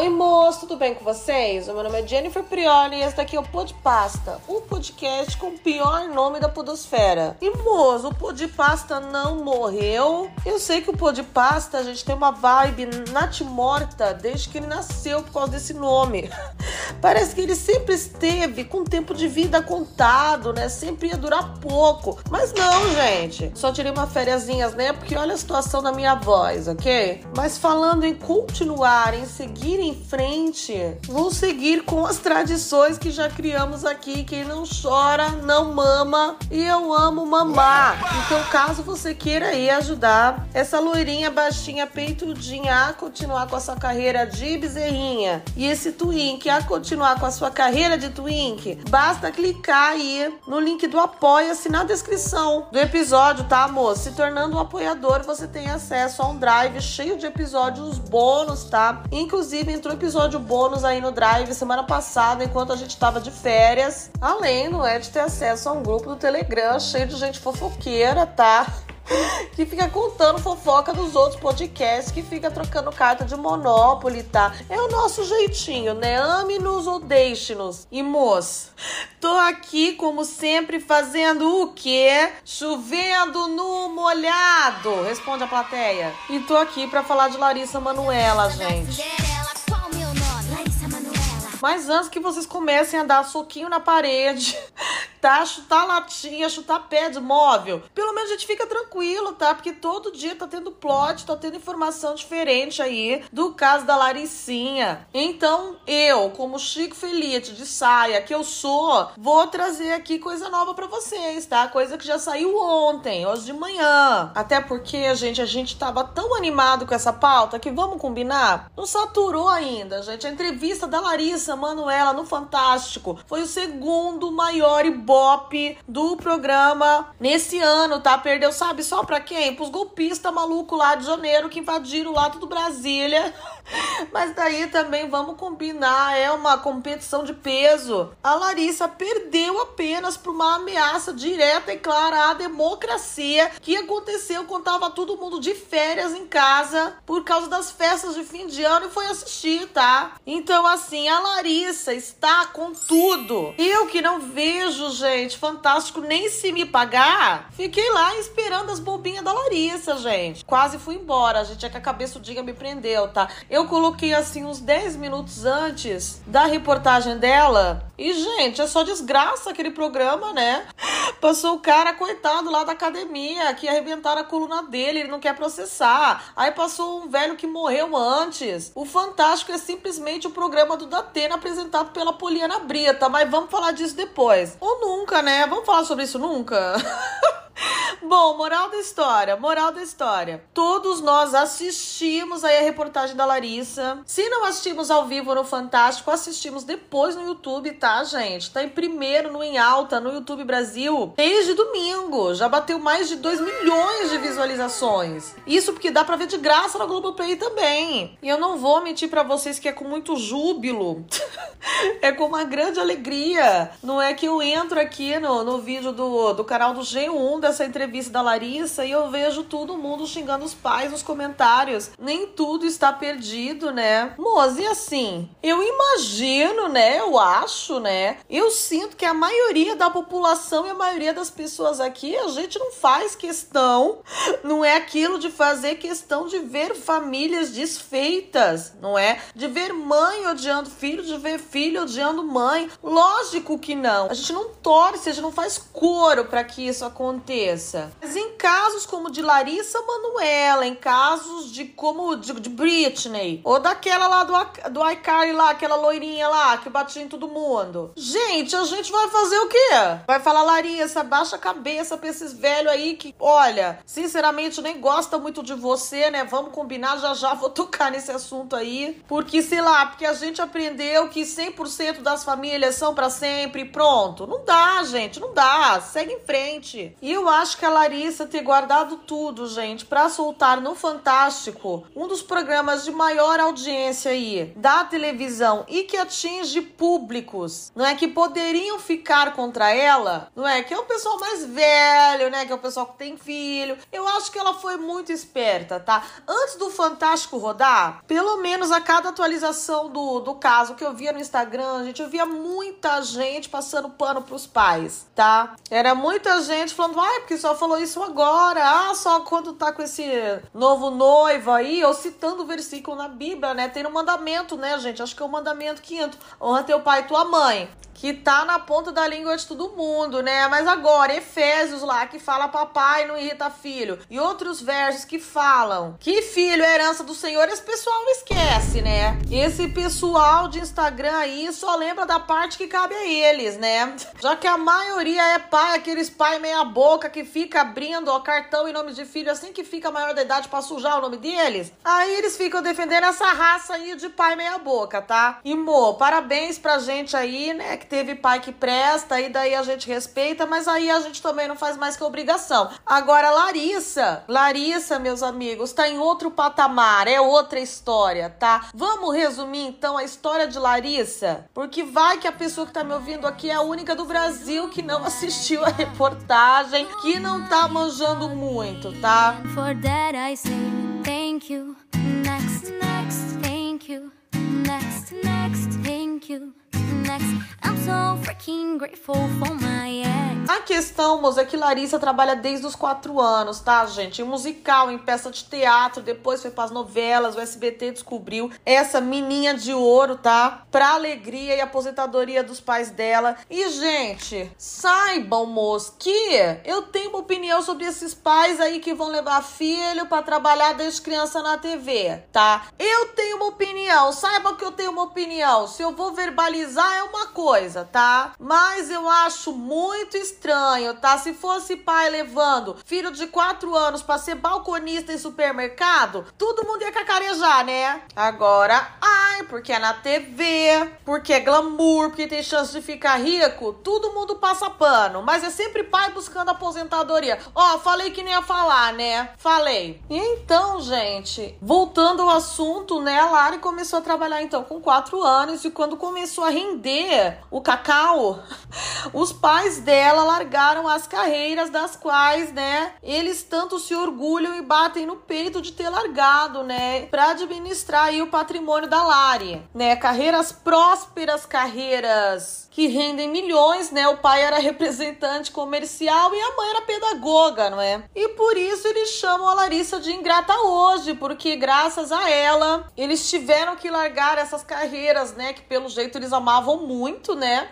Oi, moço, tudo bem com vocês? O meu nome é Jennifer Prioli e esse daqui é o Podpasta, o podcast com o pior nome da podosfera. E, moço, o Podpasta não morreu. Eu sei que o Podpasta, a gente tem uma vibe natimorta desde que ele nasceu por causa desse nome. Parece que ele sempre esteve com tempo de vida contado, né? Sempre ia durar pouco. Mas não, gente. Só tirei uma fériasinhas, né? Porque olha a situação da minha voz, ok? Mas falando em continuar, em seguir em frente, vou seguir com as tradições que já criamos aqui. Quem não chora, não mama. E eu amo mamar. Então, caso você queira aí ajudar essa loirinha, baixinha, peitudinha a continuar com a sua carreira de bezerrinha e esse twink a continuar com a sua carreira de twink, basta clicar aí no link do Apoia-se na descrição do episódio, tá, amor? Se tornando um apoiador, você tem acesso a um drive cheio de episódios bônus, tá? Inclusive, entrou episódio bônus aí no Drive semana passada, enquanto a gente tava de férias. Além, não é, de ter acesso a um grupo do Telegram cheio de gente fofoqueira, tá? que fica contando fofoca dos outros podcasts, que fica trocando carta de Monopoly, tá? É o nosso jeitinho, né? Ame-nos ou deixe-nos. E moço, tô aqui como sempre fazendo o quê? Chovendo no molhado. Responde a plateia. E tô aqui para falar de Larissa Manuela, gente. Mas antes que vocês comecem a dar soquinho na parede, tá? Chutar latinha, chutar pé de móvel, pelo menos a gente fica tranquilo, tá? Porque todo dia tá tendo plot, tá tendo informação diferente aí do caso da Laricinha. Então, eu, como Chico Felite de saia que eu sou, vou trazer aqui coisa nova para vocês, tá? Coisa que já saiu ontem, hoje de manhã. Até porque, gente, a gente tava tão animado com essa pauta que vamos combinar? Não saturou ainda, gente. A entrevista da Larissa Manuela no Fantástico foi o segundo maior ibope do programa nesse ano, tá? Perdeu, sabe, só pra quem? Pros golpistas malucos lá de janeiro que invadiram lá tudo Brasília. Mas daí também vamos combinar, é uma competição de peso. A Larissa perdeu apenas por uma ameaça direta e clara à democracia que aconteceu quando tava todo mundo de férias em casa por causa das festas de fim de ano e foi assistir, tá? Então, assim, a Larissa está com tudo. Eu que não vejo, gente, fantástico, nem se me pagar, fiquei lá esperando as bobinhas da Larissa, gente. Quase fui embora, gente, é que a cabeça do Diga me prendeu, tá? Eu coloquei assim uns 10 minutos antes da reportagem dela. E, gente, é só desgraça aquele programa, né? Passou o cara, coitado, lá da academia, que arrebentaram a coluna dele, ele não quer processar. Aí passou um velho que morreu antes. O Fantástico é simplesmente o programa do Datena apresentado pela Poliana Brita, mas vamos falar disso depois. Ou nunca, né? Vamos falar sobre isso nunca? Bom, moral da história, moral da história. Todos nós assistimos aí a reportagem da Larissa. Se não assistimos ao vivo no Fantástico, assistimos depois no YouTube, tá, gente? Tá em primeiro no Em Alta, no YouTube Brasil, desde domingo. Já bateu mais de 2 milhões de visualizações. Isso porque dá pra ver de graça na Globoplay também. E eu não vou mentir para vocês que é com muito júbilo. é com uma grande alegria. Não é que eu entro aqui no, no vídeo do, do canal do G1 dessa entrevista da Larissa e eu vejo todo mundo xingando os pais nos comentários. Nem tudo está perdido, né? Moça, e assim, eu imagino, né? Eu acho, né? Eu sinto que a maioria da população e a maioria das pessoas aqui, a gente não faz questão, não é aquilo de fazer questão de ver famílias desfeitas, não é? De ver mãe odiando filho, de ver filho odiando mãe. Lógico que não. A gente não torce, a gente não faz coro para que isso aconteça. Mas em casos como de Larissa Manuela, em casos de como de, de Britney, ou daquela lá do, do iCarly lá, aquela loirinha lá que batia em todo mundo. Gente, a gente vai fazer o quê? Vai falar, Larissa, baixa a cabeça pra esses velhos aí que, olha, sinceramente nem gosta muito de você, né? Vamos combinar, já já vou tocar nesse assunto aí. Porque, sei lá, porque a gente aprendeu que 100% das famílias são para sempre, pronto. Não dá, gente, não dá. Segue em frente. E eu acho que a Larissa ter guardado tudo, gente, para soltar no Fantástico, um dos programas de maior audiência aí da televisão e que atinge públicos, não é que poderiam ficar contra ela, não é que é o pessoal mais velho, né, que é o pessoal que tem filho. Eu acho que ela foi muito esperta, tá? Antes do Fantástico rodar, pelo menos a cada atualização do, do caso que eu via no Instagram, gente, eu via muita gente passando pano pros pais, tá? Era muita gente falando, ah, porque só falou isso agora, ah, só quando tá com esse novo noivo aí, ou citando o versículo na Bíblia, né? Tem um mandamento, né, gente? Acho que é o mandamento quinto. Honra teu pai e tua mãe que tá na ponta da língua de todo mundo, né? Mas agora, Efésios lá, que fala papai não irrita filho, e outros versos que falam que filho é herança do Senhor, esse pessoal esquece, né? Esse pessoal de Instagram aí só lembra da parte que cabe a eles, né? Já que a maioria é pai, aqueles pai meia boca que fica abrindo ó, cartão em nome de filho assim que fica maior da idade para sujar o nome deles, aí eles ficam defendendo essa raça aí de pai meia boca, tá? E, mo, parabéns pra gente aí, né, teve pai que presta, e daí a gente respeita, mas aí a gente também não faz mais que obrigação. Agora, Larissa, Larissa, meus amigos, tá em outro patamar, é outra história, tá? Vamos resumir então a história de Larissa? Porque vai que a pessoa que tá me ouvindo aqui é a única do Brasil que não assistiu a reportagem, que não tá manjando muito, tá? For that I say thank you. Next, next, thank you. Next, next, thank you. A questão, moça, é que Larissa trabalha desde os quatro anos, tá, gente? Em musical, em peça de teatro, depois foi para as novelas, o SBT descobriu essa meninha de ouro, tá? Pra alegria e aposentadoria dos pais dela. E, gente, saibam, moço, que eu tenho uma opinião sobre esses pais aí que vão levar filho para trabalhar desde criança na TV, tá? Eu tenho uma opinião, saibam que eu tenho uma opinião. Se eu vou verbalizar é uma coisa, tá? Mas eu acho muito estranho, tá? Se fosse pai levando filho de 4 anos para ser balconista em supermercado, todo mundo ia cacarejar, né? Agora, ai, porque é na TV, porque é glamour, porque tem chance de ficar rico, todo mundo passa pano. Mas é sempre pai buscando aposentadoria. Ó, falei que nem ia falar, né? Falei. E então, gente, voltando ao assunto, né? A Lari começou a trabalhar então com 4 anos e quando começou a render o Cacau, os pais dela largaram as carreiras das quais, né, eles tanto se orgulham e batem no peito de ter largado, né, para administrar aí o patrimônio da Lari, né, carreiras prósperas, carreiras que rendem milhões, né? O pai era representante comercial e a mãe era pedagoga, não é? E por isso eles chamam a Larissa de ingrata hoje, porque graças a ela eles tiveram que largar essas carreiras, né? Que pelo jeito eles amavam muito, né?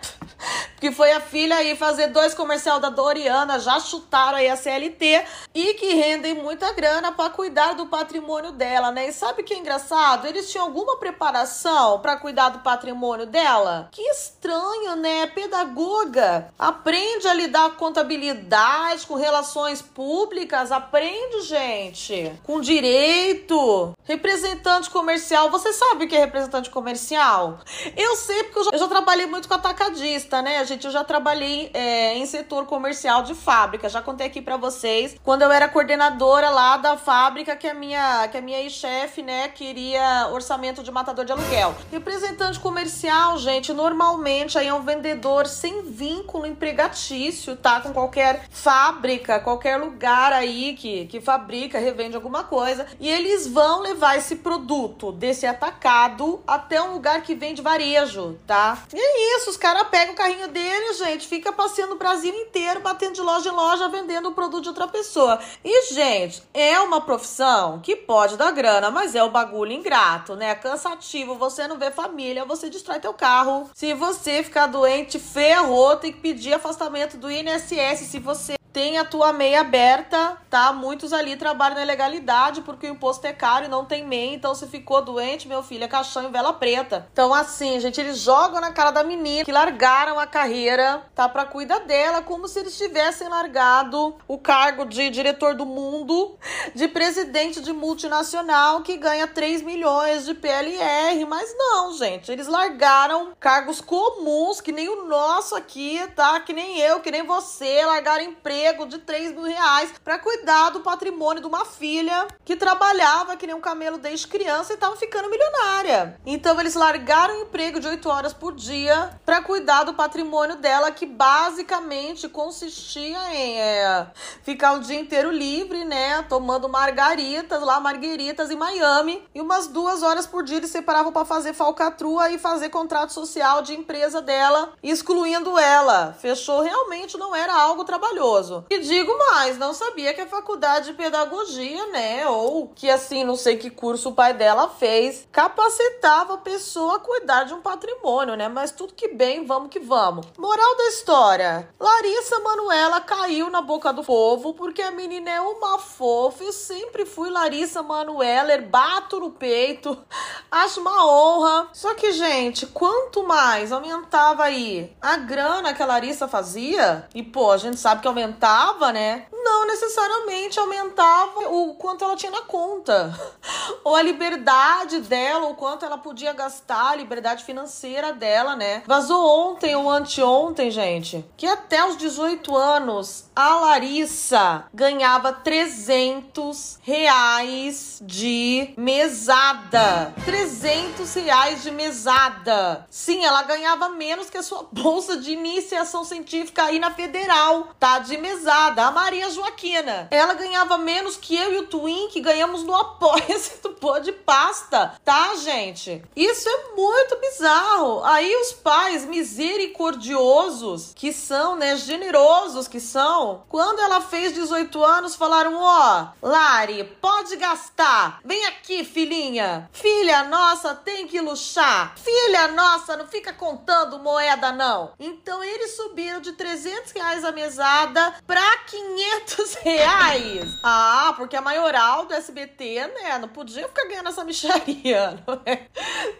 Que foi a filha aí fazer dois comercial da Doriana, já chutaram aí a CLT e que rendem muita grana para cuidar do patrimônio dela, né? E sabe que é engraçado? Eles tinham alguma preparação para cuidar do patrimônio dela? Que estranho, né? Pedagoga, aprende a lidar com contabilidade, com relações públicas, aprende, gente, com direito. Representante comercial, você sabe o que é representante comercial? Eu sei porque eu já, eu já trabalhei muito com atacadista, né? Gente, eu já trabalhei é, em setor comercial de fábrica. Já contei aqui para vocês. Quando eu era coordenadora lá da fábrica, que a minha, que a minha ex-chefe, né, queria orçamento de matador de aluguel. Representante comercial, gente, normalmente aí é um vendedor sem vínculo empregatício, tá? Com qualquer fábrica, qualquer lugar aí que, que fabrica, revende alguma coisa. E eles vão levar esse produto desse atacado até um lugar que vende varejo, tá? E é isso, os caras pegam o carrinho dele dele, gente, fica passeando o Brasil inteiro, batendo de loja em loja, vendendo o produto de outra pessoa. E, gente, é uma profissão que pode dar grana, mas é o um bagulho ingrato, né? Cansativo, você não vê família, você destrói teu carro. Se você ficar doente, ferrou, tem que pedir afastamento do INSS se você tem a tua meia aberta, tá? Muitos ali trabalham na ilegalidade porque o imposto é caro e não tem MEI, então se ficou doente, meu filho, é caixão em vela preta. Então, assim, gente, eles jogam na cara da menina que largaram a carreira, tá? Pra cuidar dela, como se eles tivessem largado o cargo de diretor do mundo, de presidente de multinacional que ganha 3 milhões de PLR. Mas não, gente, eles largaram cargos comuns, que nem o nosso aqui, tá? Que nem eu, que nem você, largaram emprego emprego de 3 mil reais para cuidar do patrimônio de uma filha que trabalhava que nem um camelo desde criança e tava ficando milionária. Então eles largaram o emprego de 8 horas por dia para cuidar do patrimônio dela, que basicamente consistia em é, ficar o dia inteiro livre, né? Tomando margaritas lá, margueritas em Miami. E umas duas horas por dia eles separavam para fazer falcatrua e fazer contrato social de empresa dela, excluindo ela. Fechou, realmente não era algo trabalhoso. E digo mais, não sabia que a faculdade de pedagogia, né? Ou que assim, não sei que curso o pai dela fez, capacitava a pessoa a cuidar de um patrimônio, né? Mas tudo que bem, vamos que vamos. Moral da história: Larissa Manuela caiu na boca do povo porque a menina é uma fofa. Eu sempre fui Larissa Manuela, bato no peito, acho uma honra. Só que, gente, quanto mais aumentava aí a grana que a Larissa fazia, e pô, a gente sabe que aumentava, né? Não necessariamente aumentava o quanto ela tinha na conta, ou a liberdade dela, o quanto ela podia gastar, a liberdade financeira dela, né? Vazou ontem ou anteontem, gente, que até os 18 anos a Larissa ganhava 300 reais de mesada. 300 reais de mesada. Sim, ela ganhava menos que a sua bolsa de iniciação científica aí na Federal, tá? De mesada. A Maria Joaquina. Ela ganhava menos que eu e o Twin, que ganhamos no Apoia-se do Pô de Pasta, tá, gente? Isso é muito bizarro. Aí os pais misericordiosos, que são, né, generosos que são, quando ela fez 18 anos, falaram: Ó, oh, Lari, pode gastar. Vem aqui, filhinha. Filha nossa, tem que luxar. Filha nossa, não fica contando moeda, não. Então eles subiram de 300 reais a mesada pra 500 reais. Ah, porque a maioral do SBT, né, não podia ficar ganhando essa micharia, não é?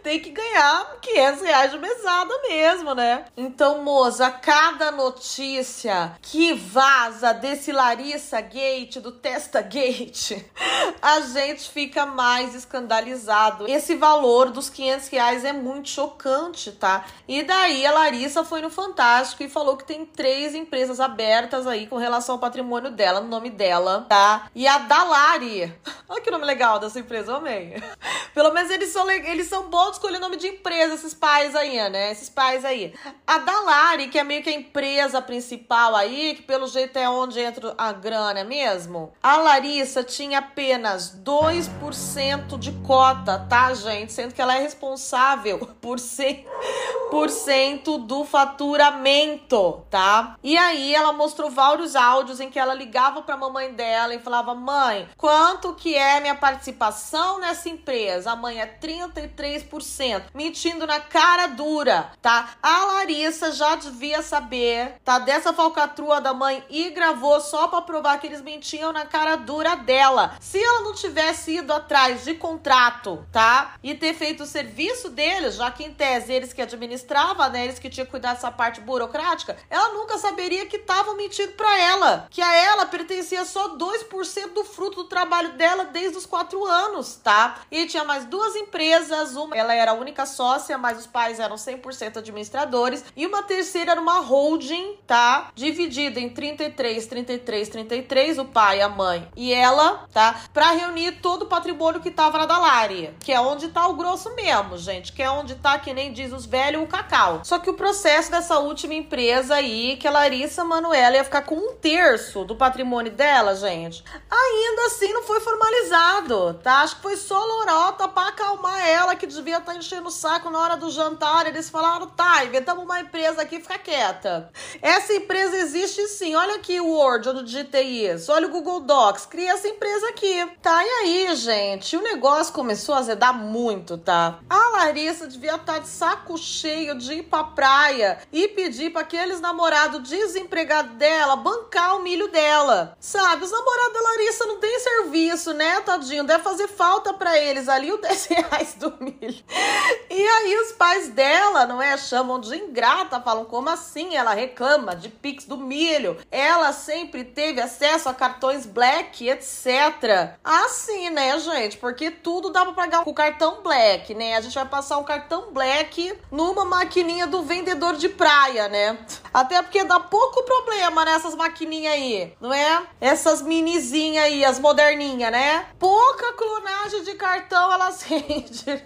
Tem que ganhar 500 reais de mesada mesmo, né? Então, moça, cada notícia que vaza desse Larissa Gate, do Testa Gate, a gente fica mais escandalizado. Esse valor dos 500 reais é muito chocante, tá? E daí a Larissa foi no Fantástico e falou que tem três empresas abertas aí com relação ao patrimônio dela, no nome dela, tá? E a Dalari. Olha que nome legal dessa empresa, amei. Pelo menos eles são, eles são bons de escolher nome de empresa, esses pais aí, né? Esses pais aí. A Dalari, que é meio que a empresa principal aí, que pelo jeito é onde entra a grana mesmo. A Larissa tinha apenas 2% de cota, tá, gente? Sendo que ela é responsável por 100% do faturamento, tá? E aí ela mostrou vários áudios em que ela ligava pra mamãe dela e falava: "Mãe, quanto que é minha participação nessa empresa?" A mãe é 33%, mentindo na cara dura, tá? A Larissa já devia saber, tá? Dessa falcatrua da mãe e gravou só para provar que eles mentiam na cara dura dela. Se ela não tivesse ido atrás de contrato, tá? E ter feito o serviço deles, já que em tese eles que administravam, né? Eles que tinham cuidar dessa parte burocrática, ela nunca saberia que estavam mentindo para ela. Que a ela pertencia só 2% do fruto do trabalho dela desde os 4 anos, tá? E tinha mais duas empresas, uma ela era a única sócia, mas os pais eram 100% administradores, e uma terceira era uma holding, tá? Dividida em 33, 33, 33, o pai, a mãe e ela, tá? Para reunir todo o patrimônio que tava na Dalari, que é onde tá o grosso mesmo, gente, que é onde tá, que nem diz os velhos, o cacau. Só que o processo dessa última empresa aí, que a Larissa Manuela ia ficar com um terço do patrimônio dela, gente, ainda assim não foi formalizado, tá? Acho que foi só lorota pra acalmar ela, que devia estar tá enchendo o saco na hora do jantar. Eles falaram, tá, inventamos uma empresa aqui, fica quieta. Essa empresa existe sim. Olha aqui o Word, onde digitei isso. Olha o Google Docs. Cria essa empresa aqui. Tá, e aí, gente? O negócio começou a azedar muito, tá? A Larissa devia estar tá de saco cheio de ir pra praia e pedir para aqueles namorados desempregados dela bancar o milho dela. Sabe, os namorados da Larissa não tem serviço, né, tadinho? Deve fazer falta para eles ali o 10 reais do milho. E aí os pais dela, não é, chamam de ingrata, falam como assim? Ela reclama de Pix do milho. Ela sempre teve acesso a cartões Black, etc. Assim, né, gente? Porque tudo dá pra pagar com cartão Black, né? A gente vai passar um cartão Black numa maquininha do vendedor de praia, né? Até porque dá pouco problema nessa essas maquininhas aí, não é? Essas minizinhas aí, as moderninhas, né? Pouca clonagem de cartão elas rendem.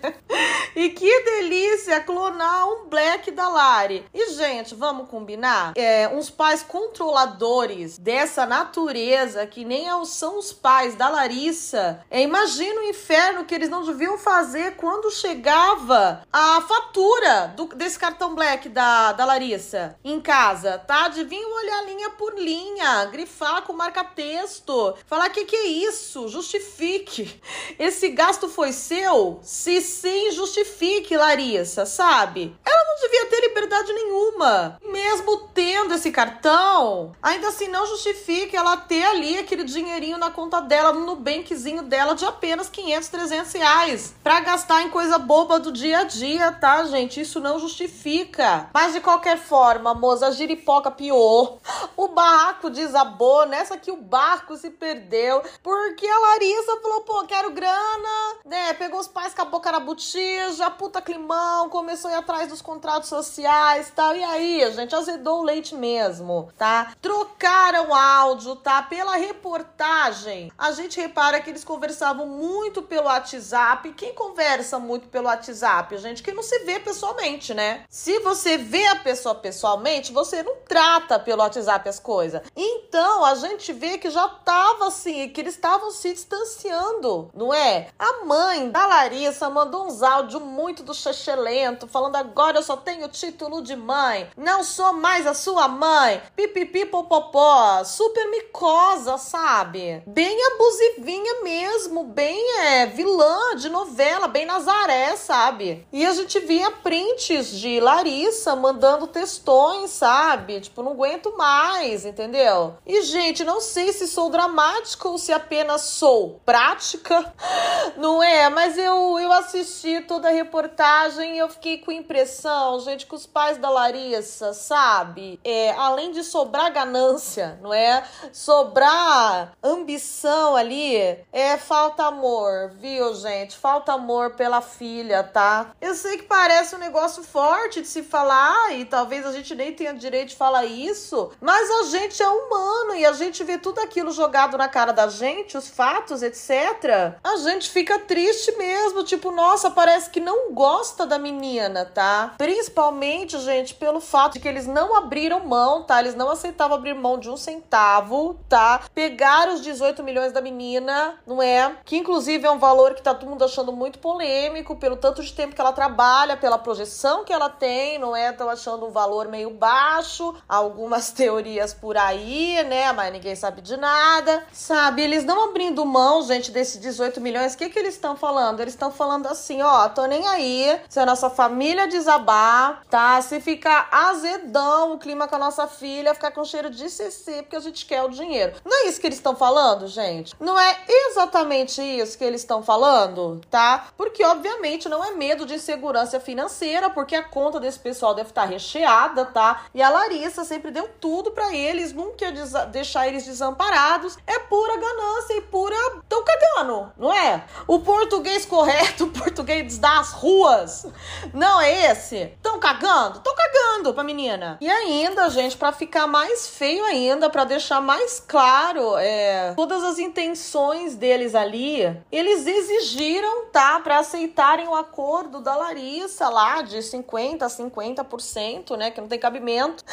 e que delícia clonar um Black da Lari. E, gente, vamos combinar? É, uns pais controladores dessa natureza, que nem é são os pais da Larissa. É, imagina o inferno que eles não deviam fazer quando chegava a fatura do, desse cartão Black da, da Larissa em casa, tá? Deviam olhar linha por linha, grifar com marca-texto, falar que que é isso, justifique. Esse gasto foi seu? Se sim, justifique, Larissa, sabe? Ela não devia ter liberdade nenhuma. Mesmo tendo esse cartão, ainda assim não justifique ela ter ali aquele dinheirinho na conta dela, no bankzinho dela de apenas 500, 300 reais pra gastar em coisa boba do dia a dia, tá, gente? Isso não justifica. Mas de qualquer forma, moça, a giripoca pior. O barraco desabou, nessa que o barco se perdeu, porque a Larissa falou, pô, quero grana, né? Pegou os pais com a boca na botija, puta climão, começou a ir atrás dos contratos sociais tal. E aí, gente, azedou o leite mesmo, tá? Trocaram áudio, tá? Pela reportagem, a gente repara que eles conversavam muito pelo WhatsApp. Quem conversa muito pelo WhatsApp, gente? Quem não se vê pessoalmente, né? Se você vê a pessoa pessoalmente, você não trata pelo WhatsApp as coisas. Então, a gente vê que já tava assim, que eles estavam se distanciando, não é? A mãe da Larissa mandou uns áudios muito do lento, falando agora eu só tenho título de mãe, não sou mais a sua mãe, pipipi popopó, super micosa, sabe? Bem abusivinha mesmo, bem é, vilã de novela, bem Nazaré, sabe? E a gente via prints de Larissa mandando textões, sabe? Tipo, não aguento mais, entendeu? E, gente, não sei se sou dramática ou se apenas sou prática, não é? Mas eu, eu assisti toda a reportagem e eu fiquei com impressão, gente, que os pais da Larissa, sabe? É, além de sobrar ganância, não é? Sobrar ambição ali, é falta amor, viu, gente? Falta amor pela filha, tá? Eu sei que parece um negócio forte de se falar e talvez a gente nem tenha direito de falar isso, mas a gente é humano e a gente vê tudo aquilo jogado na cara da gente, os fatos, etc. A gente fica triste mesmo, tipo, nossa, parece que não gosta da menina, tá? Principalmente, gente, pelo fato de que eles não abriram mão, tá? Eles não aceitavam abrir mão de um centavo, tá? Pegaram os 18 milhões da menina, não é? Que inclusive é um valor que tá todo mundo achando muito polêmico, pelo tanto de tempo que ela trabalha, pela projeção que ela tem, não é? Estão achando um valor meio baixo, algumas teorias por aí, né? Mas ninguém sabe de nada, sabe? Eles não abrindo mão, gente, desses 18 milhões, o que que eles estão falando? Eles estão falando assim, ó, tô nem aí se a nossa família desabar, tá? Se ficar azedão o clima com a nossa filha, ficar com cheiro de CC, porque a gente quer o dinheiro. Não é isso que eles estão falando, gente? Não é exatamente isso que eles estão falando, tá? Porque, obviamente, não é medo de insegurança financeira, porque a conta desse pessoal deve estar recheada, tá? E a Larissa sempre deu tudo para eles, nunca ia deixar eles desamparados. É pura ganância e pura. tão cagando, não é? O português correto, o português das ruas, não é esse? Tão cagando? Tão cagando pra menina. E ainda, gente, para ficar mais feio ainda, para deixar mais claro é, todas as intenções deles ali, eles exigiram, tá, para aceitarem o acordo da Larissa lá de 50 a 50%, né, que não tem cabimento.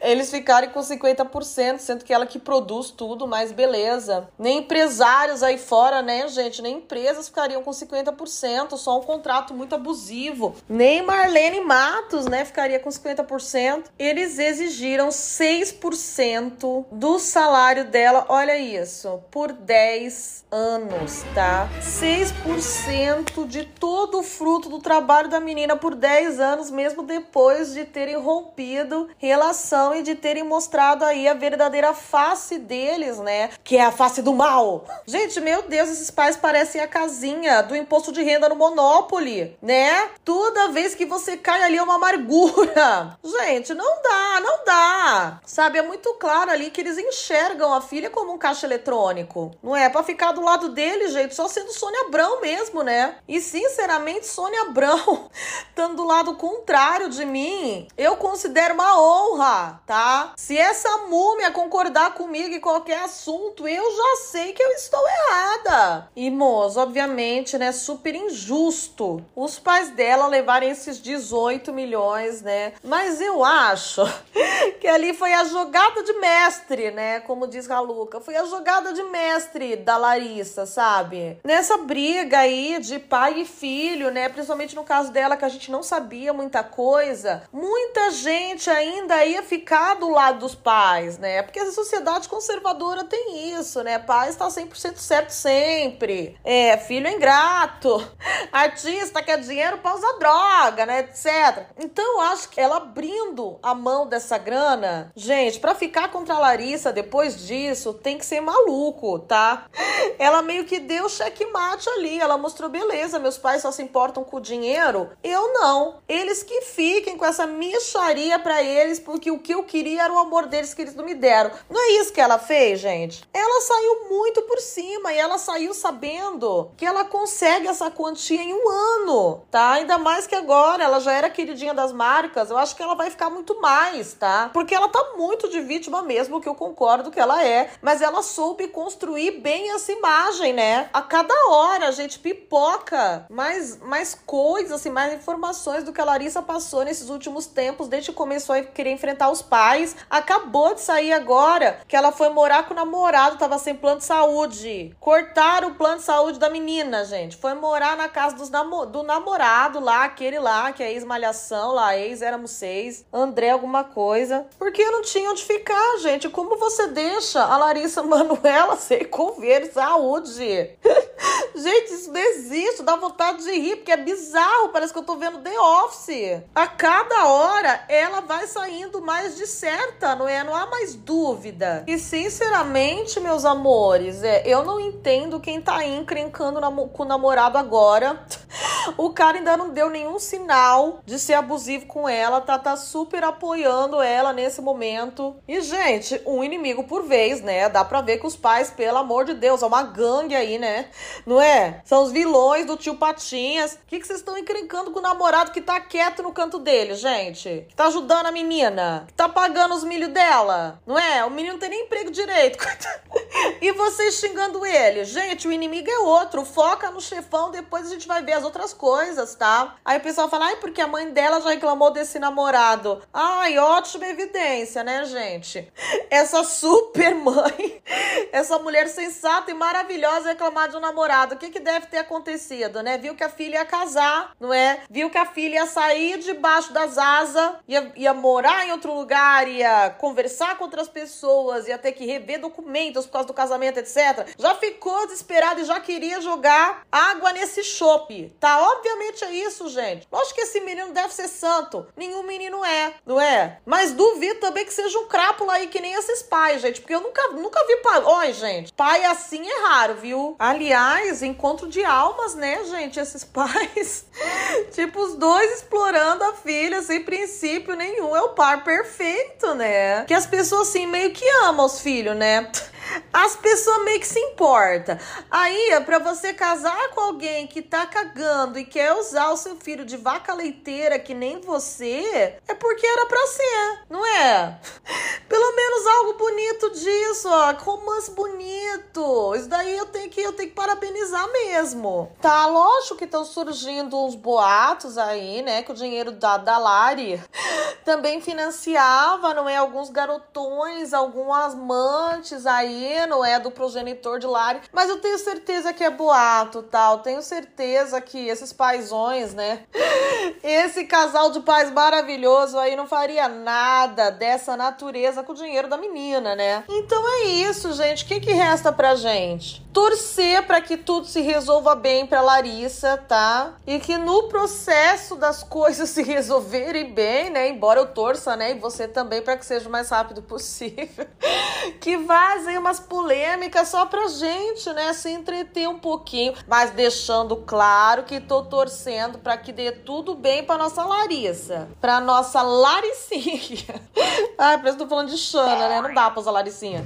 Eles ficarem com 50%, sendo que ela que produz tudo, mas beleza. Nem empresários aí fora, né, gente, nem empresas ficariam com 50%, só um contrato muito abusivo. Nem Marlene Matos, né, ficaria com 50%. Eles exigiram 6% do salário dela, olha isso, por 10 anos, tá? 6% de todo o fruto do trabalho da menina por 10 anos, mesmo depois de terem rompido relação e de terem mostrado aí a verdadeira face deles, né? Que é a face do mal. Gente, meu Deus, esses pais parecem a casinha do imposto de renda no Monopoly, né? Toda vez que você cai ali é uma amargura. Gente, não dá, não dá. Sabe, é muito claro ali que eles enxergam a filha como um caixa eletrônico. Não é para ficar do lado dele, gente, só sendo Sônia Abrão mesmo, né? E sinceramente, Sônia Abrão, estando do lado contrário de mim, eu considero uma honra, tá? Se essa essa múmia concordar comigo em qualquer assunto, eu já sei que eu estou errada. E, moço, obviamente, né, super injusto os pais dela levarem esses 18 milhões, né? Mas eu acho que ali foi a jogada de mestre, né? Como diz Raluca, foi a jogada de mestre da Larissa, sabe? Nessa briga aí de pai e filho, né? Principalmente no caso dela, que a gente não sabia muita coisa, muita gente ainda ia ficar do lado dos pais, né? Porque a sociedade conservadora tem isso, né? Pai está 100% certo sempre. É, filho é ingrato. Artista quer dinheiro para usar droga, né? Etc. Então eu acho que ela abrindo a mão dessa grana, gente, para ficar contra a Larissa depois disso, tem que ser maluco, tá? Ela meio que deu checkmate ali. Ela mostrou, beleza, meus pais só se importam com o dinheiro. Eu não. Eles que fiquem com essa micharia para eles, porque o que eu queria era o amor deles que eles não me deram. Não é isso que ela fez, gente? Ela saiu muito por cima e ela saiu sabendo que ela consegue essa quantia em um ano, tá? Ainda mais que agora ela já era queridinha das marcas, eu acho que ela vai ficar muito mais, tá? Porque ela tá muito de vítima mesmo, que eu concordo que ela é, mas ela soube construir bem essa imagem, né? A cada hora a gente pipoca mais, mais coisas, assim, mais informações do que a Larissa passou nesses últimos tempos, desde que começou a querer enfrentar os pais. Acabou de sair agora que ela foi morar com o namorado, tava sem plano de saúde. Cortaram o plano de saúde da menina, gente. Foi morar na casa dos namo do namorado lá, aquele lá, que é ex-malhação, lá, ex, éramos seis. André, alguma coisa. Porque não tinha onde ficar, gente. Como você deixa a Larissa Manuela sem cover saúde? gente, isso não existe. Dá vontade de rir, porque é bizarro. Parece que eu tô vendo The Office. A cada hora, ela vai saindo mais de certa, não é? Não há mais dúvida. E, sinceramente, meus amores, é, eu não entendo quem tá encrencando com o namorado agora. O cara ainda não deu nenhum sinal de ser abusivo com ela, tá, tá super apoiando ela nesse momento. E, gente, um inimigo por vez, né? Dá pra ver que os pais, pelo amor de Deus, é uma gangue aí, né? Não é? São os vilões do tio Patinhas. O que, que vocês estão encrencando com o namorado que tá quieto no canto dele, gente? Que tá ajudando a menina? Que tá pagando os milho Não é? O menino não tem nem emprego direito. e vocês xingando ele? Gente, o inimigo é outro. Foca no chefão, depois a gente vai ver as outras coisas, tá? Aí o pessoal fala, ai, porque a mãe dela já reclamou desse namorado. Ai, ótima evidência, né, gente? Essa super mãe, essa mulher sensata e maravilhosa reclamar de um namorado. O que, que deve ter acontecido, né? Viu que a filha ia casar, não é? Viu que a filha ia sair debaixo das asas, ia, ia morar em outro lugar, ia conversar com outras pessoas, ia ter que rever documentos por causa do casamento, etc. Já ficou desesperado e já queria jogar água nesse chope, tá? Obviamente é isso, gente. Lógico que esse menino deve ser santo. Nenhum menino é, não é? Mas duvido também que seja um crápula aí que nem esses pais, gente. Porque eu nunca, nunca vi pai. Olha, gente, pai assim é raro, viu? Aliás, encontro de almas, né, gente? Esses pais. tipo, os dois explorando a filha sem princípio nenhum. É o par perfeito, né? Que as pessoas, assim, meio que amam os filhos, né? As pessoas meio que se importam. Aí, pra você casar com alguém que tá cagando e quer usar o seu filho de vaca leiteira que nem você, é porque era pra ser, não é? Pelo menos algo bonito disso, ó. Romance bonito. Isso daí eu tenho que, eu tenho que parabenizar mesmo. Tá, lógico que estão surgindo uns boatos aí, né? Que o dinheiro da, Lari também financiava, não é? Alguns garotões, algumas amantes aí não é do progenitor de Lari, mas eu tenho certeza que é boato, tal. Tenho certeza que esses paizões, né? Esse casal de pais maravilhoso aí não faria nada dessa natureza com o dinheiro da menina, né? Então é isso, gente. O que, que resta pra gente? Torcer para que tudo se resolva bem pra Larissa, tá? E que no processo das coisas se resolverem bem, né? Embora eu torça, né? E você também, para que seja o mais rápido possível. que vazem umas polêmicas só pra gente, né, se entreter um pouquinho, mas deixando claro que tô torcendo para que dê tudo bem para nossa Larissa, para nossa Laricinha. Ai, parece que tô falando de Xana, né? Não dá pra usar Laricinha.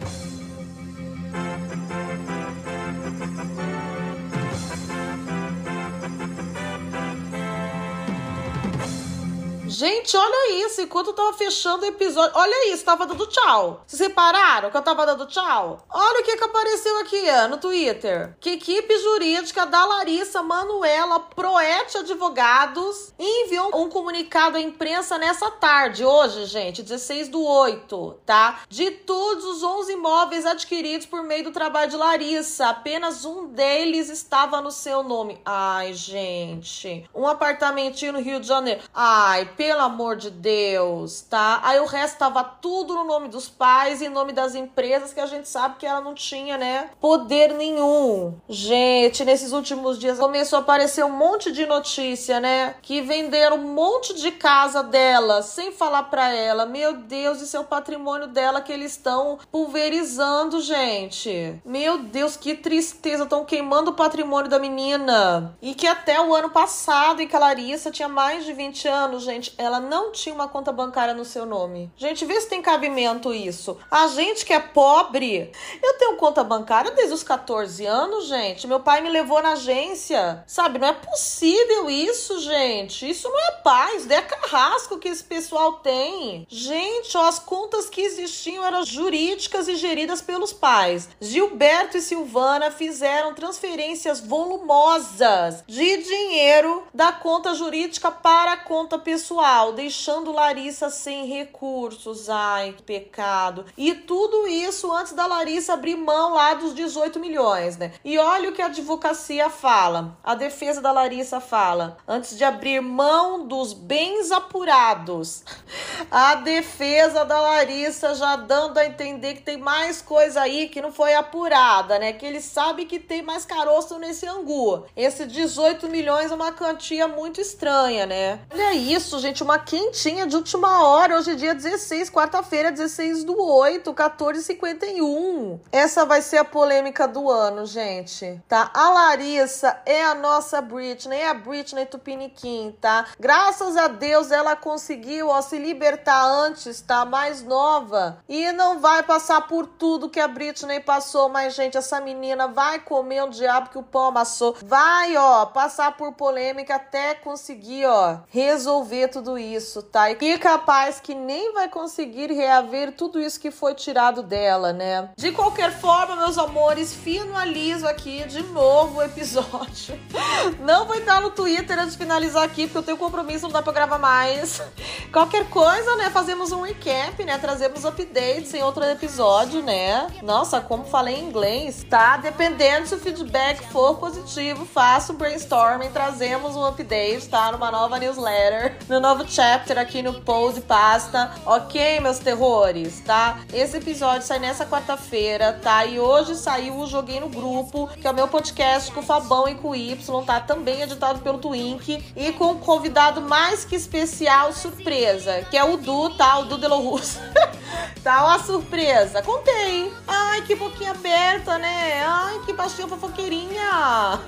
Gente, olha isso. Enquanto eu tava fechando o episódio. Olha isso, tava dando tchau. Vocês repararam que eu tava dando tchau? Olha o que, que apareceu aqui no Twitter. Que equipe jurídica da Larissa Manuela Proete Advogados enviou um comunicado à imprensa nessa tarde, hoje, gente, 16 do 8, tá? De todos os 11 imóveis adquiridos por meio do trabalho de Larissa, apenas um deles estava no seu nome. Ai, gente. Um apartamentinho no Rio de Janeiro. Ai, pelo amor de Deus, tá? Aí o resto tava tudo no nome dos pais e em nome das empresas que a gente sabe que ela não tinha, né? Poder nenhum. Gente, nesses últimos dias começou a aparecer um monte de notícia, né? Que venderam um monte de casa dela sem falar pra ela. Meu Deus, isso é o patrimônio dela que eles estão pulverizando, gente. Meu Deus, que tristeza. Estão queimando o patrimônio da menina. E que até o ano passado, em que a Larissa tinha mais de 20 anos, gente, ela não tinha uma conta bancária no seu nome. Gente, vê se tem cabimento isso. A gente que é pobre. Eu tenho conta bancária desde os 14 anos, gente. Meu pai me levou na agência. Sabe, não é possível isso, gente. Isso não é paz, é carrasco que esse pessoal tem. Gente, ó, as contas que existiam eram jurídicas e geridas pelos pais. Gilberto e Silvana fizeram transferências volumosas de dinheiro da conta jurídica para a conta pessoal, deixando Larissa sem recursos. Ai, que pecado. E tudo isso antes da Larissa abrir mão lá dos 18 milhões, né? E olha o que a advocacia fala. A defesa da Larissa fala: antes de abrir mão dos bens apurados, a defesa da Larissa já dando a entender que tem mais coisa aí que não foi apurada, né? Que ele sabe que tem mais caroço nesse angu. Esse 18 milhões é uma quantia muito estranha, né? Olha isso, gente, uma quentinha de última hora. Hoje é dia 16, quarta-feira, 16 do 8, 14h51. Essa vai ser a polêmica do ano, gente, tá? A Larissa é a nossa Britney, é a Britney Tupiniquim, tá? Graças a Deus ela conseguiu ó, se libertar antes, tá? Mais nova. E não vai passar por tudo que a Britney passou, mas, gente, essa menina vai comer o diabo que o pão amassou. Vai, ó, passar por polêmica até conseguir, ó, resolver tudo isso, tá? E capaz que nem vai conseguir reaver tudo isso que foi tirado dela, né? De qualquer forma, meus amores, finalizo aqui de novo o episódio. Não vou entrar no Twitter antes de finalizar aqui, porque eu tenho compromisso, não dá pra gravar mais. Qualquer coisa, né? Fazemos um recap, né? Trazemos updates em outro episódio, né? Nossa, como falei em inglês, tá? Dependendo se o feedback for positivo, faço brainstorming, trazemos um update, tá? Numa nova newsletter, no novo chapter aqui no Pose Pasta. Ok, meus terrores, tá? Esse episódio sai nessa quarta-feira, tá? E hoje saiu o Joguei no Grupo, que é o meu podcast com o Fabão e com o Y, tá? Também editado pelo Twink e com um convidado mais que especial, surpresa, que é o Du, tá? O Du Delorus. tá uma surpresa. Contei. Ai, que boquinha aberta, né? Ai, que baixinha fofoqueirinha.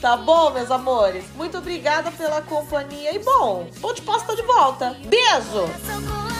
Tá bom, meus amores? Muito obrigada pela companhia e bom, Pode Pasta de volta. Beijo!